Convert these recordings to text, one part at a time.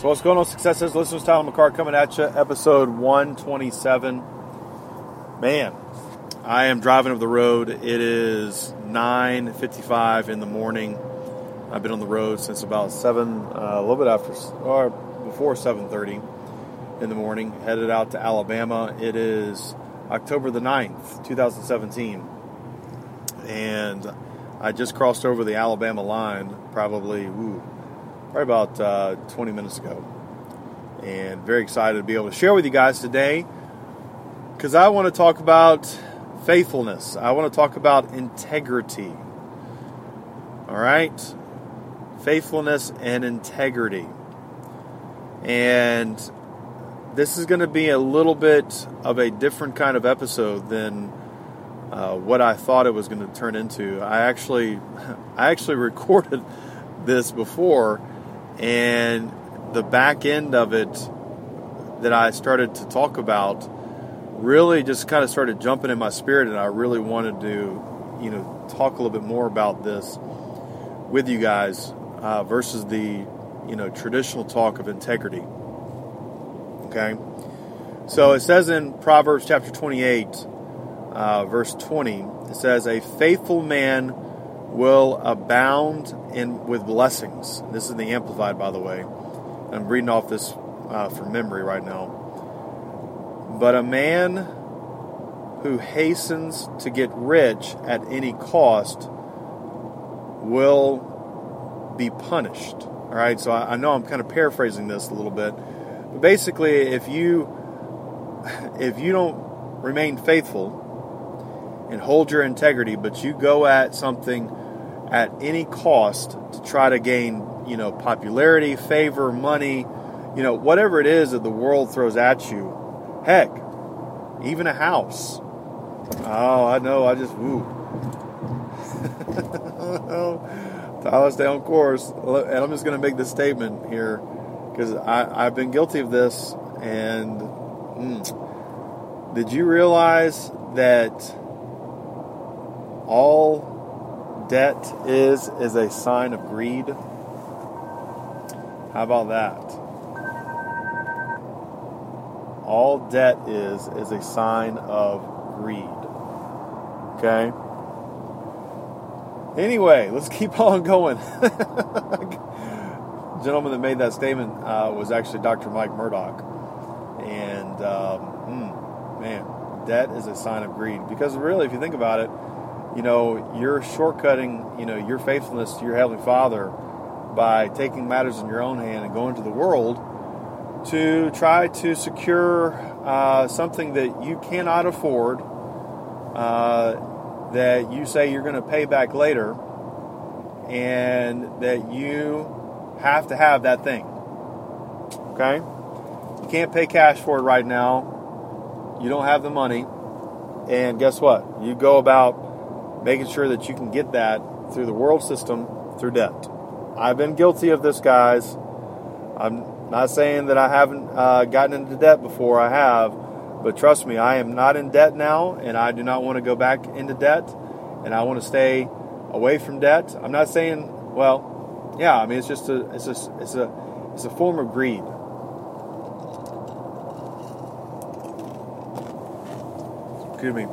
So what's going on, successes? Listeners, Tyler McCart coming at you, episode 127. Man, I am driving up the road. It is 9.55 in the morning. I've been on the road since about 7, uh, a little bit after, or before 7.30 in the morning, headed out to Alabama. It is October the 9th, 2017. And I just crossed over the Alabama line probably, ooh, probably about uh, 20 minutes ago. And very excited to be able to share with you guys today because I want to talk about faithfulness. I want to talk about integrity. All right? Faithfulness and integrity. And this is going to be a little bit of a different kind of episode than uh, what I thought it was going to turn into. I actually, I actually recorded this before and the back end of it that I started to talk about really just kind of started jumping in my spirit, and I really wanted to, you know, talk a little bit more about this with you guys uh, versus the, you know, traditional talk of integrity. Okay, so it says in Proverbs chapter 28, uh, verse 20, it says, "A faithful man." Will abound in with blessings. This is the Amplified, by the way. I'm reading off this uh, from memory right now. But a man who hastens to get rich at any cost will be punished. All right, so I, I know I'm kind of paraphrasing this a little bit, but basically, if you if you don't remain faithful and hold your integrity, but you go at something at any cost to try to gain, you know, popularity, favor, money, you know, whatever it is that the world throws at you. Heck, even a house. Oh, I know. I just woo. Tyler, stay on course. And I'm just going to make this statement here because I've been guilty of this. And mm, did you realize that all debt is is a sign of greed. How about that? All debt is is a sign of greed. Okay? Anyway, let's keep on going. gentleman that made that statement uh, was actually Dr. Mike Murdock. And um, mm, man, debt is a sign of greed. Because really, if you think about it, you know, you're shortcutting, you know, your faithfulness to your Heavenly Father by taking matters in your own hand and going to the world to try to secure uh, something that you cannot afford, uh, that you say you're going to pay back later, and that you have to have that thing. Okay? You can't pay cash for it right now. You don't have the money. And guess what? You go about making sure that you can get that through the world system through debt. I've been guilty of this, guys. I'm not saying that I haven't uh, gotten into debt before, I have, but trust me, I am not in debt now, and I do not want to go back into debt, and I want to stay away from debt. I'm not saying, well, yeah, I mean it's just a, it's a, it's a, it's a form of greed. Excuse me,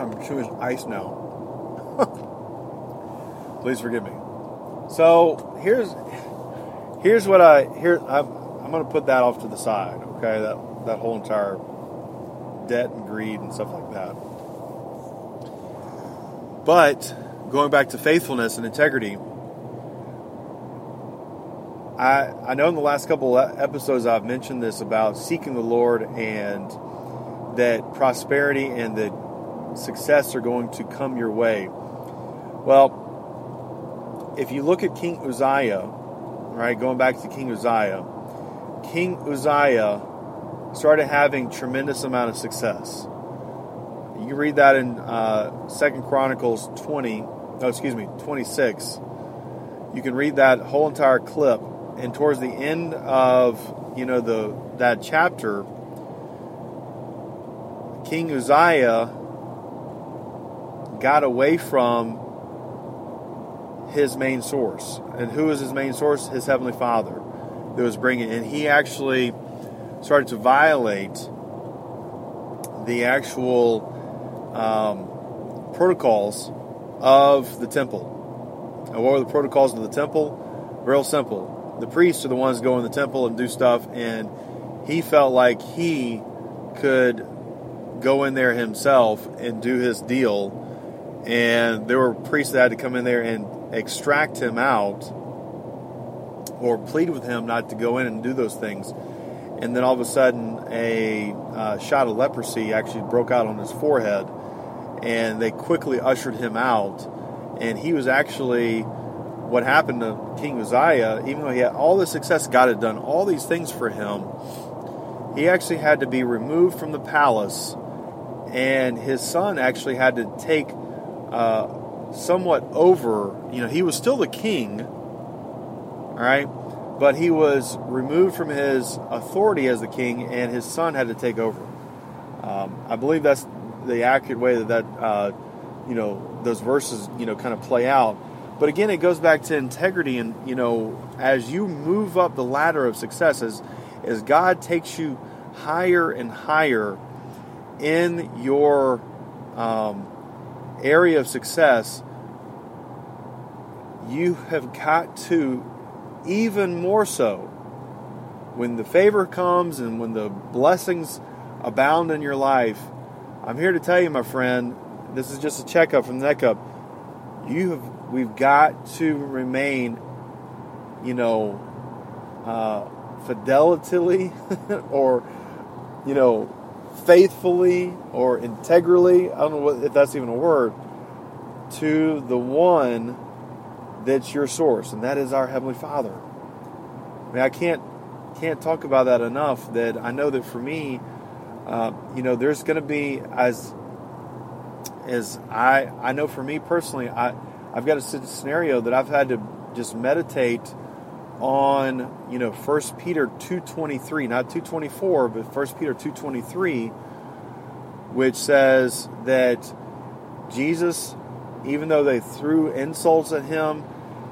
I'm chewing ice now. Please forgive me. So here's here's what I here I'm, I'm going to put that off to the side. Okay, that that whole entire debt and greed and stuff like that. But going back to faithfulness and integrity, I I know in the last couple episodes I've mentioned this about seeking the Lord and that prosperity and that success are going to come your way. Well, if you look at King Uzziah, right, going back to King Uzziah, King Uzziah started having tremendous amount of success. You can read that in uh, Second Chronicles 20, no, excuse me, 26. You can read that whole entire clip, and towards the end of you know the that chapter, King Uzziah got away from his main source, and who was his main source? His heavenly Father that was bringing, and he actually started to violate the actual um, protocols of the temple. And what were the protocols of the temple? Real simple. The priests are the ones go in the temple and do stuff, and he felt like he could go in there himself and do his deal. And there were priests that had to come in there and extract him out or plead with him not to go in and do those things. And then all of a sudden, a uh, shot of leprosy actually broke out on his forehead, and they quickly ushered him out. And he was actually what happened to King Uzziah, even though he had all the success, God had done all these things for him, he actually had to be removed from the palace, and his son actually had to take uh, somewhat over. You know, he was still the king, all right, but he was removed from his authority as the king, and his son had to take over. Um, I believe that's the accurate way that that uh, you know those verses you know kind of play out. But again, it goes back to integrity, and you know, as you move up the ladder of success, as as God takes you higher and higher in your um, area of success, you have got to even more so when the favor comes and when the blessings abound in your life. I'm here to tell you, my friend, this is just a checkup from the neck up. You have, we've got to remain, you know, uh, fidelity or, you know, faithfully or integrally. I don't know what, if that's even a word to the one that's your source, and that is our Heavenly Father. I mean, I can't can't talk about that enough. That I know that for me, uh, you know, there's going to be as as I I know for me personally, I I've got a scenario that I've had to just meditate on. You know, First Peter two twenty three, not two twenty four, but First Peter two twenty three, which says that Jesus even though they threw insults at him,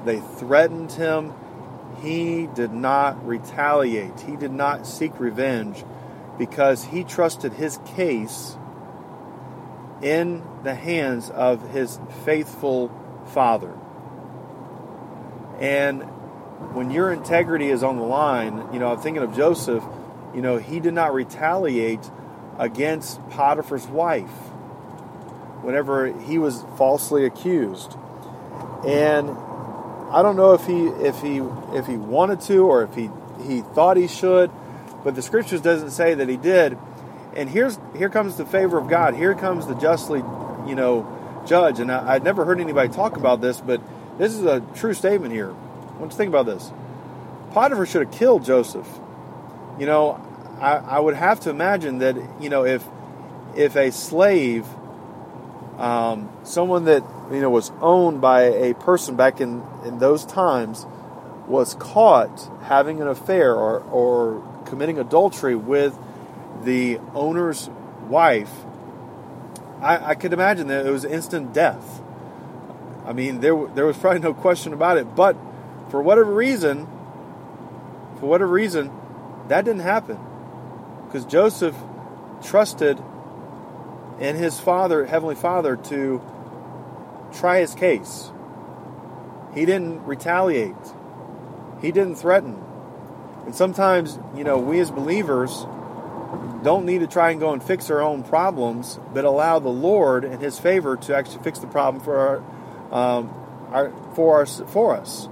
they threatened him, he did not retaliate. He did not seek revenge because he trusted his case in the hands of his faithful father. And when your integrity is on the line, you know, I'm thinking of Joseph, you know, he did not retaliate against Potiphar's wife whenever he was falsely accused. And I don't know if he if he if he wanted to or if he he thought he should, but the scriptures doesn't say that he did. And here's here comes the favor of God. Here comes the justly, you know, judge. And I, would never heard anybody talk about this, but this is a true statement here. Want you to think about this. Potiphar should have killed Joseph. You know, I, I would have to imagine that you know if if a slave um, someone that you know was owned by a person back in, in those times was caught having an affair or, or committing adultery with the owner's wife, I, I could imagine that it was instant death. I mean, there there was probably no question about it. But for whatever reason, for whatever reason, that didn't happen because Joseph trusted in his father, Heavenly Father, to try his case. He didn't retaliate, he didn't threaten. And sometimes, you know, we as believers don't need to try and go and fix our own problems, but allow the Lord and His favor to actually fix the problem for our, um, our for us for us.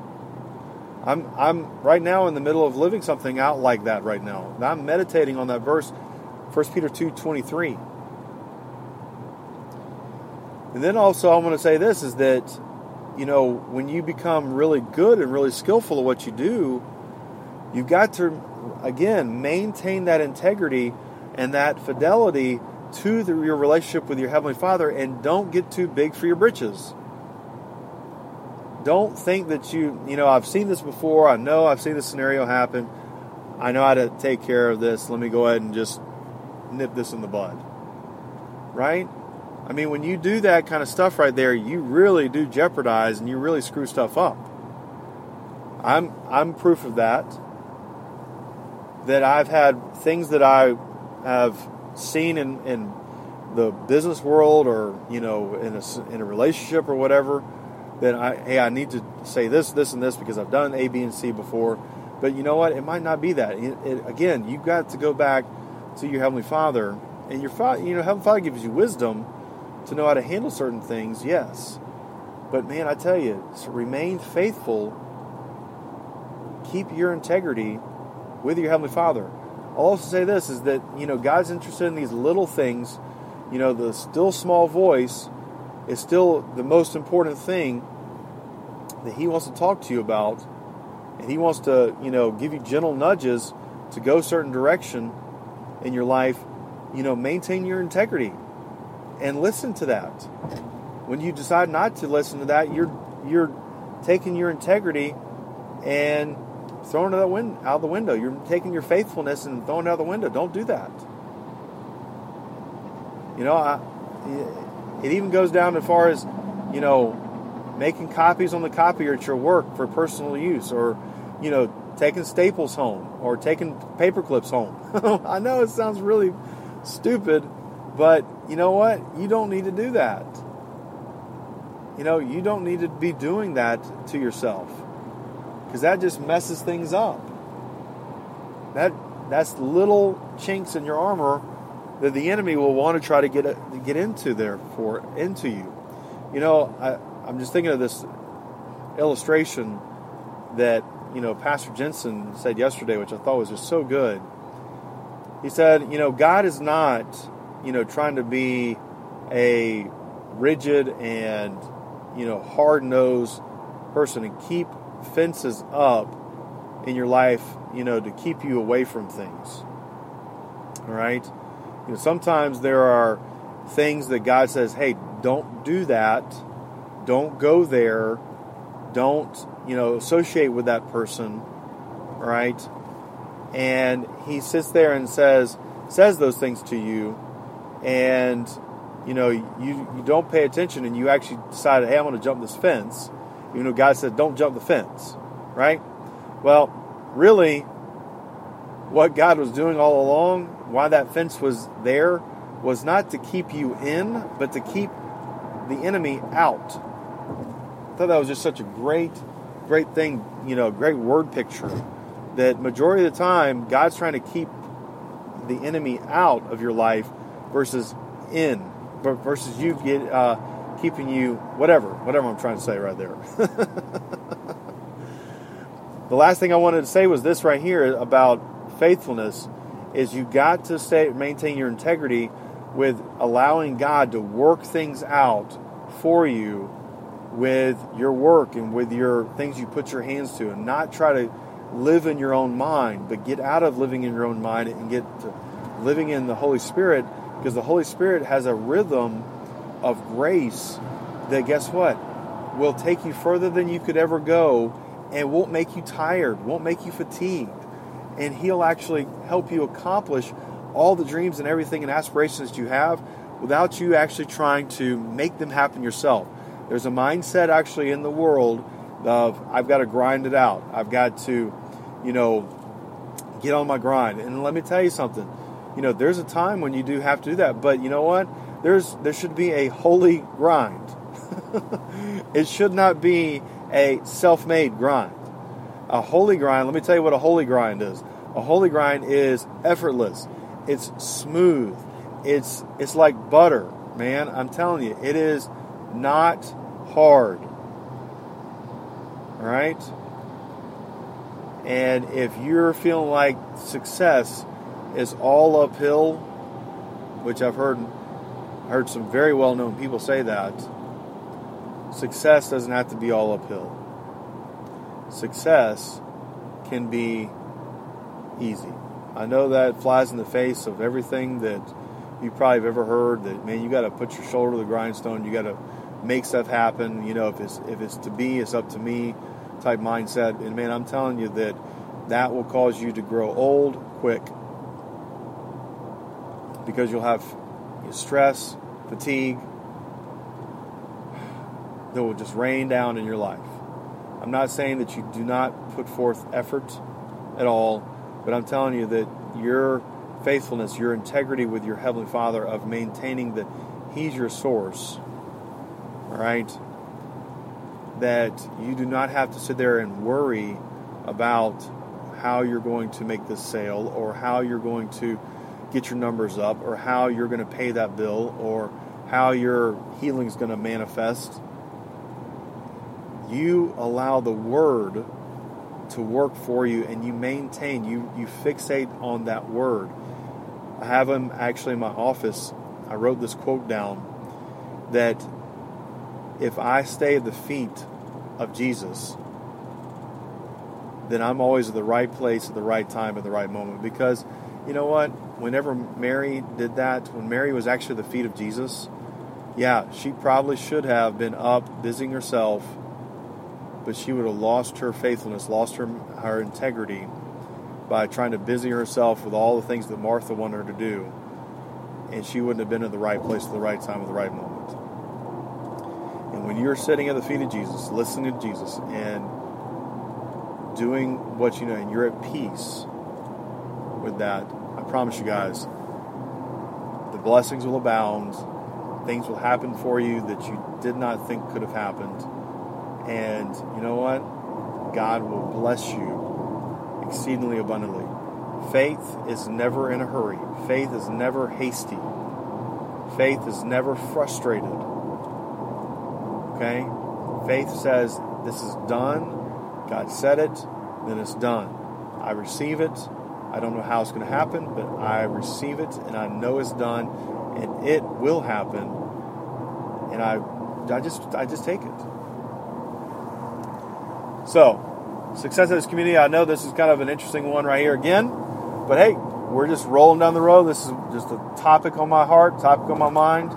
I'm I'm right now in the middle of living something out like that right now. I'm meditating on that verse, 1 Peter two twenty three. And then also, I want to say this is that, you know, when you become really good and really skillful at what you do, you've got to, again, maintain that integrity and that fidelity to the, your relationship with your Heavenly Father and don't get too big for your britches. Don't think that you, you know, I've seen this before. I know I've seen this scenario happen. I know how to take care of this. Let me go ahead and just nip this in the bud. Right? I mean, when you do that kind of stuff right there, you really do jeopardize and you really screw stuff up. I'm I'm proof of that. That I've had things that I have seen in, in the business world or you know in a, in a relationship or whatever that I hey I need to say this this and this because I've done A B and C before. But you know what? It might not be that. It, it, again you've got to go back to your heavenly father. And your father you know heavenly father gives you wisdom to know how to handle certain things yes. But man I tell you so remain faithful. Keep your integrity with your heavenly father. I'll also say this is that you know God's interested in these little things. You know, the still small voice is still the most important thing that He wants to talk to you about, and He wants to you know give you gentle nudges to go certain direction in your life. You know, maintain your integrity and listen to that. When you decide not to listen to that, you're you're taking your integrity and throwing it out, out the window. You're taking your faithfulness and throwing it out the window. Don't do that. You know, I, it even goes down as far as, you know, making copies on the copier at your work for personal use or, you know, taking staples home or taking paper clips home. I know it sounds really stupid, but you know what? You don't need to do that. You know, you don't need to be doing that to yourself because that just messes things up. That that's little chinks in your armor that the enemy will want to try to get a, get into there for into you. You know, I, I'm just thinking of this illustration that you know Pastor Jensen said yesterday, which I thought was just so good. He said, you know, God is not, you know, trying to be a rigid and you know hard nosed person and keep fences up in your life, you know, to keep you away from things. All right? You know, sometimes there are things that God says, "Hey, don't do that. Don't go there. Don't, you know, associate with that person." Right? And he sits there and says says those things to you and you know, you, you don't pay attention and you actually decide, hey, I'm going to jump this fence even though God said, don't jump the fence, right? Well, really, what God was doing all along, why that fence was there, was not to keep you in, but to keep the enemy out. I thought that was just such a great, great thing, you know, great word picture. That majority of the time, God's trying to keep the enemy out of your life versus in, versus you get uh, keeping you whatever, whatever I'm trying to say right there. the last thing I wanted to say was this right here about faithfulness is you got to stay maintain your integrity with allowing God to work things out for you with your work and with your things you put your hands to and not try to live in your own mind but get out of living in your own mind and get to living in the Holy Spirit because the Holy Spirit has a rhythm of grace that guess what will take you further than you could ever go and won't make you tired won't make you fatigued and he'll actually help you accomplish all the dreams and everything and aspirations that you have without you actually trying to make them happen yourself. There's a mindset actually in the world of i've got to grind it out. I've got to you know get on my grind. And let me tell you something. You know there's a time when you do have to do that but you know what? There's there should be a holy grind. it should not be a self-made grind. A holy grind, let me tell you what a holy grind is. A holy grind is effortless. It's smooth. It's it's like butter, man. I'm telling you, it is not hard. All right? And if you're feeling like success is all uphill, which I've heard heard some very well known people say that. success doesn't have to be all uphill. Success can be easy. I know that flies in the face of everything that you probably have ever heard that man you got to put your shoulder to the grindstone you got to make stuff happen you know if it's if it's to be it's up to me type mindset and man i'm telling you that that will cause you to grow old quick because you'll have stress fatigue that will just rain down in your life i'm not saying that you do not put forth effort at all but i'm telling you that your faithfulness, your integrity with your Heavenly Father of maintaining that He's your source, all right? That you do not have to sit there and worry about how you're going to make this sale or how you're going to get your numbers up or how you're going to pay that bill or how your healing is going to manifest. You allow the Word to work for you and you maintain, you, you fixate on that Word. I have them actually in my office. I wrote this quote down that if I stay at the feet of Jesus, then I'm always at the right place at the right time at the right moment. Because you know what? Whenever Mary did that, when Mary was actually at the feet of Jesus, yeah, she probably should have been up busying herself, but she would have lost her faithfulness, lost her, her integrity by trying to busy herself with all the things that Martha wanted her to do, and she wouldn't have been in the right place at the right time at the right moment. And when you're sitting at the feet of Jesus, listening to Jesus, and doing what you know, and you're at peace with that, I promise you guys, the blessings will abound. Things will happen for you that you did not think could have happened. And you know what? God will bless you exceedingly abundantly. Faith is never in a hurry. Faith is never hasty. Faith is never frustrated. Okay? Faith says, This is done. God said it, then it's done. I receive it. I don't know how it's going to happen, but I receive it and I know it's done and it will happen. And I I just I just take it. So, success of this community. I know this is kind of an interesting one right here again, but hey, we're just rolling down the road. This is just a topic on my heart, topic on my mind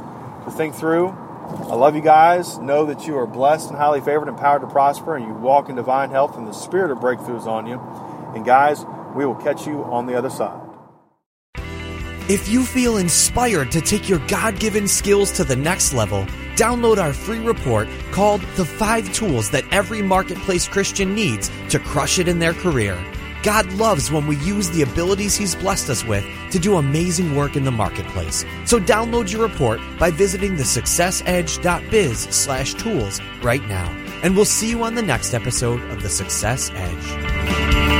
to think through. I love you guys. Know that you are blessed and highly favored and empowered to prosper, and you walk in divine health, and the spirit of breakthroughs on you. And guys, we will catch you on the other side. If you feel inspired to take your God given skills to the next level, download our free report called The Five Tools That Every Marketplace Christian Needs to Crush It in Their Career. God loves when we use the abilities He's blessed us with to do amazing work in the marketplace. So download your report by visiting thesuccessedge.biz slash tools right now. And we'll see you on the next episode of The Success Edge.